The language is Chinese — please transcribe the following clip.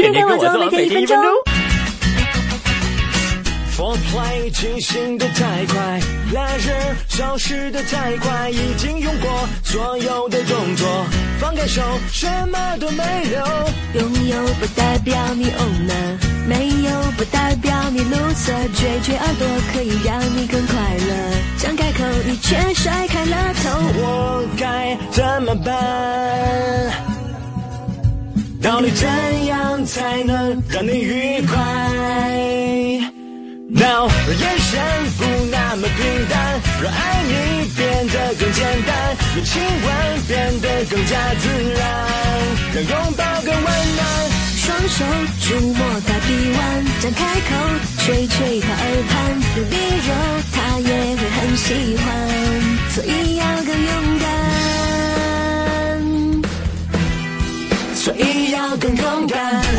天天跟我做，每天一分钟。Foreplay 进行的太快，来日消失的太快，已经用过所有的动作，放开手，什么都没留。拥有不代表你 own 呢，没有不代表你 loser，追追耳朵可以让你更快乐，想开口你却甩开了头。我该怎么办？到底怎样才能让你愉快？Now 让眼神不那么平淡，让爱你变得更简单，让亲吻变得更加自然，让拥抱更温暖。双手触摸他臂弯，张开口吹吹他耳畔，用力揉他也会很喜欢，所以所以要更勇敢。